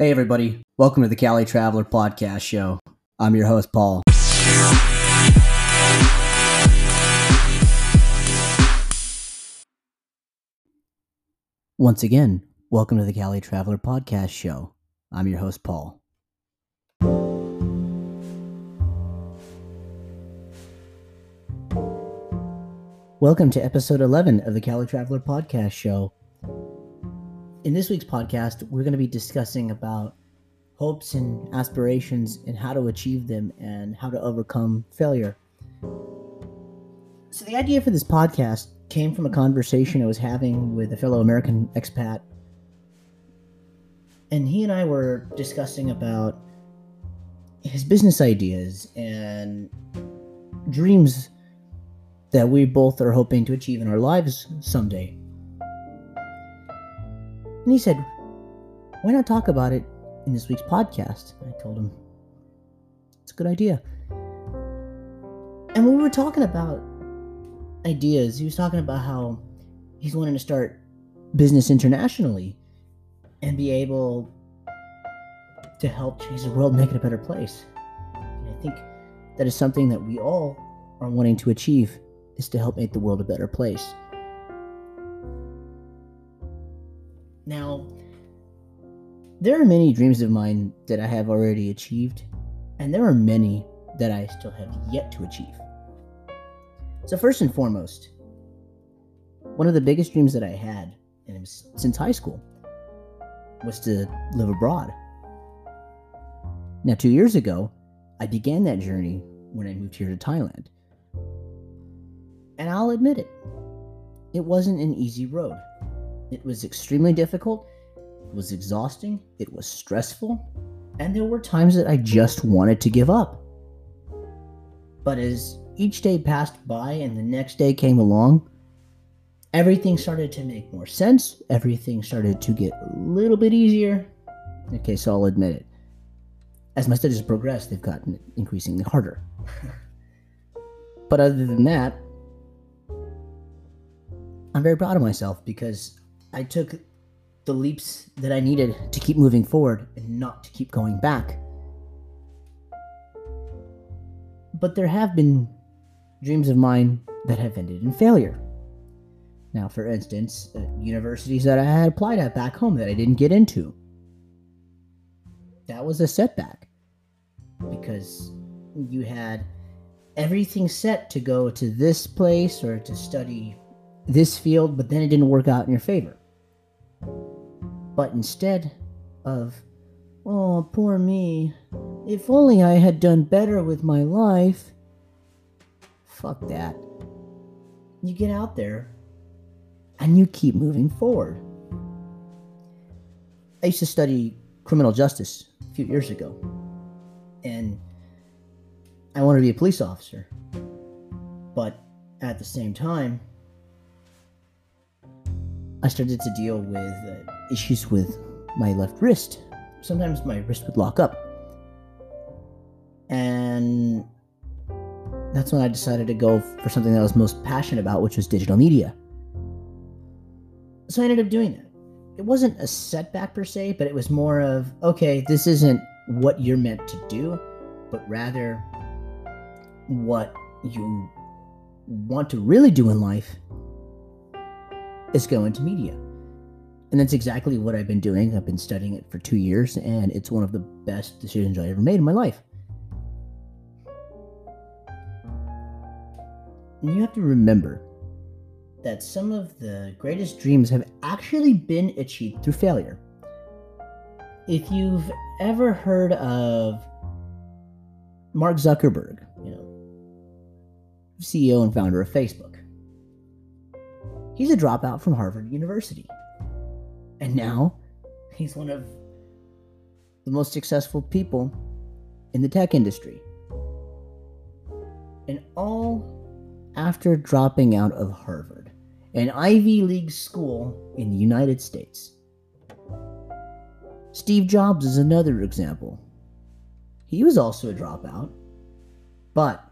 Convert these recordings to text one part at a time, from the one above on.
Hey, everybody. Welcome to the Cali Traveler Podcast Show. I'm your host, Paul. Once again, welcome to the Cali Traveler Podcast Show. I'm your host, Paul. Welcome to episode 11 of the Cali Traveler Podcast Show. In this week's podcast, we're going to be discussing about hopes and aspirations and how to achieve them and how to overcome failure. So, the idea for this podcast came from a conversation I was having with a fellow American expat. And he and I were discussing about his business ideas and dreams that we both are hoping to achieve in our lives someday. And he said, Why not talk about it in this week's podcast? I told him, It's a good idea. And when we were talking about ideas. He was talking about how he's wanting to start business internationally and be able to help change the world, make it a better place. And I think that is something that we all are wanting to achieve is to help make the world a better place. Now, there are many dreams of mine that I have already achieved, and there are many that I still have yet to achieve. So, first and foremost, one of the biggest dreams that I had, since high school, was to live abroad. Now, two years ago, I began that journey when I moved here to Thailand. And I'll admit it, it wasn't an easy road. It was extremely difficult, it was exhausting, it was stressful, and there were times that I just wanted to give up. But as each day passed by and the next day came along, everything started to make more sense. Everything started to get a little bit easier. Okay, so I'll admit it. As my studies progressed, they've gotten increasingly harder. but other than that, I'm very proud of myself because I took the leaps that I needed to keep moving forward and not to keep going back. But there have been dreams of mine that have ended in failure. Now, for instance, uh, universities that I had applied at back home that I didn't get into. That was a setback because you had everything set to go to this place or to study this field, but then it didn't work out in your favor. But instead of, oh, poor me, if only I had done better with my life, fuck that. You get out there and you keep moving forward. I used to study criminal justice a few years ago, and I wanted to be a police officer. But at the same time, I started to deal with uh, issues with my left wrist. Sometimes my wrist would lock up. And that's when I decided to go for something that I was most passionate about, which was digital media. So I ended up doing that. It wasn't a setback per se, but it was more of okay, this isn't what you're meant to do, but rather what you want to really do in life is go into media. And that's exactly what I've been doing. I've been studying it for two years, and it's one of the best decisions I ever made in my life. And you have to remember that some of the greatest dreams have actually been achieved through failure. If you've ever heard of Mark Zuckerberg, you know, CEO and founder of Facebook, he's a dropout from Harvard University. And now he's one of the most successful people in the tech industry. And all after dropping out of Harvard, an Ivy League school in the United States. Steve Jobs is another example. He was also a dropout, but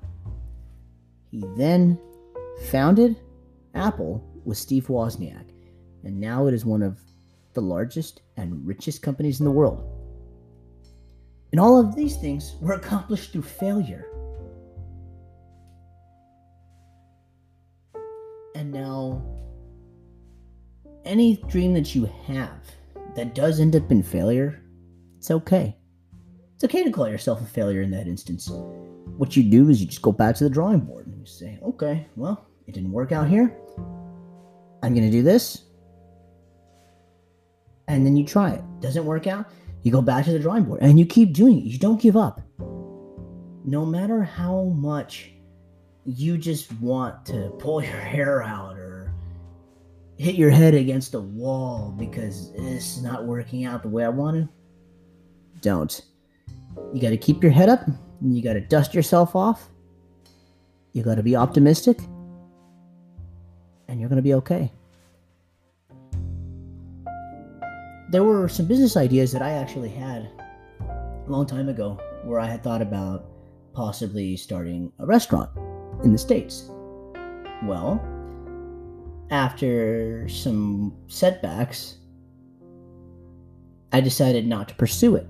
he then founded Apple with Steve Wozniak, and now it is one of the largest and richest companies in the world. And all of these things were accomplished through failure. And now, any dream that you have that does end up in failure, it's okay. It's okay to call yourself a failure in that instance. What you do is you just go back to the drawing board and you say, okay, well, it didn't work out here. I'm going to do this. And then you try it. Doesn't work out. You go back to the drawing board and you keep doing it. You don't give up. No matter how much you just want to pull your hair out or hit your head against a wall because it's not working out the way I want to, don't. You got to keep your head up. You got to dust yourself off. You got to be optimistic. You're going to be okay. There were some business ideas that I actually had a long time ago where I had thought about possibly starting a restaurant in the States. Well, after some setbacks, I decided not to pursue it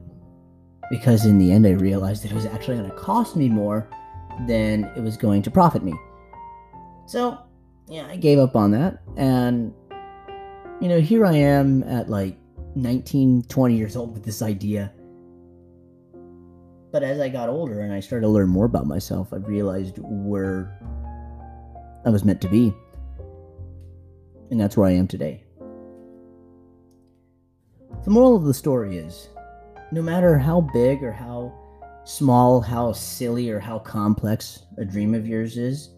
because in the end I realized that it was actually going to cost me more than it was going to profit me. So, yeah, I gave up on that and you know, here I am at like 19, 20 years old with this idea. But as I got older and I started to learn more about myself, I realized where I was meant to be. And that's where I am today. The moral of the story is no matter how big or how small, how silly or how complex a dream of yours is,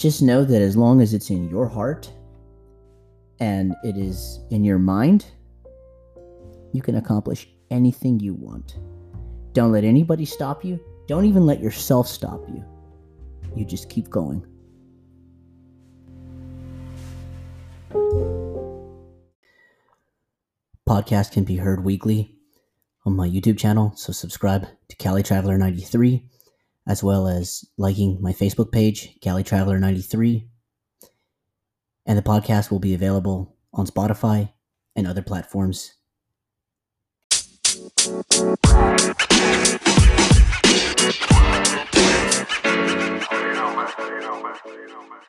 just know that as long as it's in your heart and it is in your mind, you can accomplish anything you want. Don't let anybody stop you. Don't even let yourself stop you. You just keep going. Podcast can be heard weekly on my YouTube channel, so subscribe to Cali Traveler 93 as well as liking my Facebook page, Cali Traveler 93. And the podcast will be available on Spotify and other platforms. you know, man. You know, man. You know, man.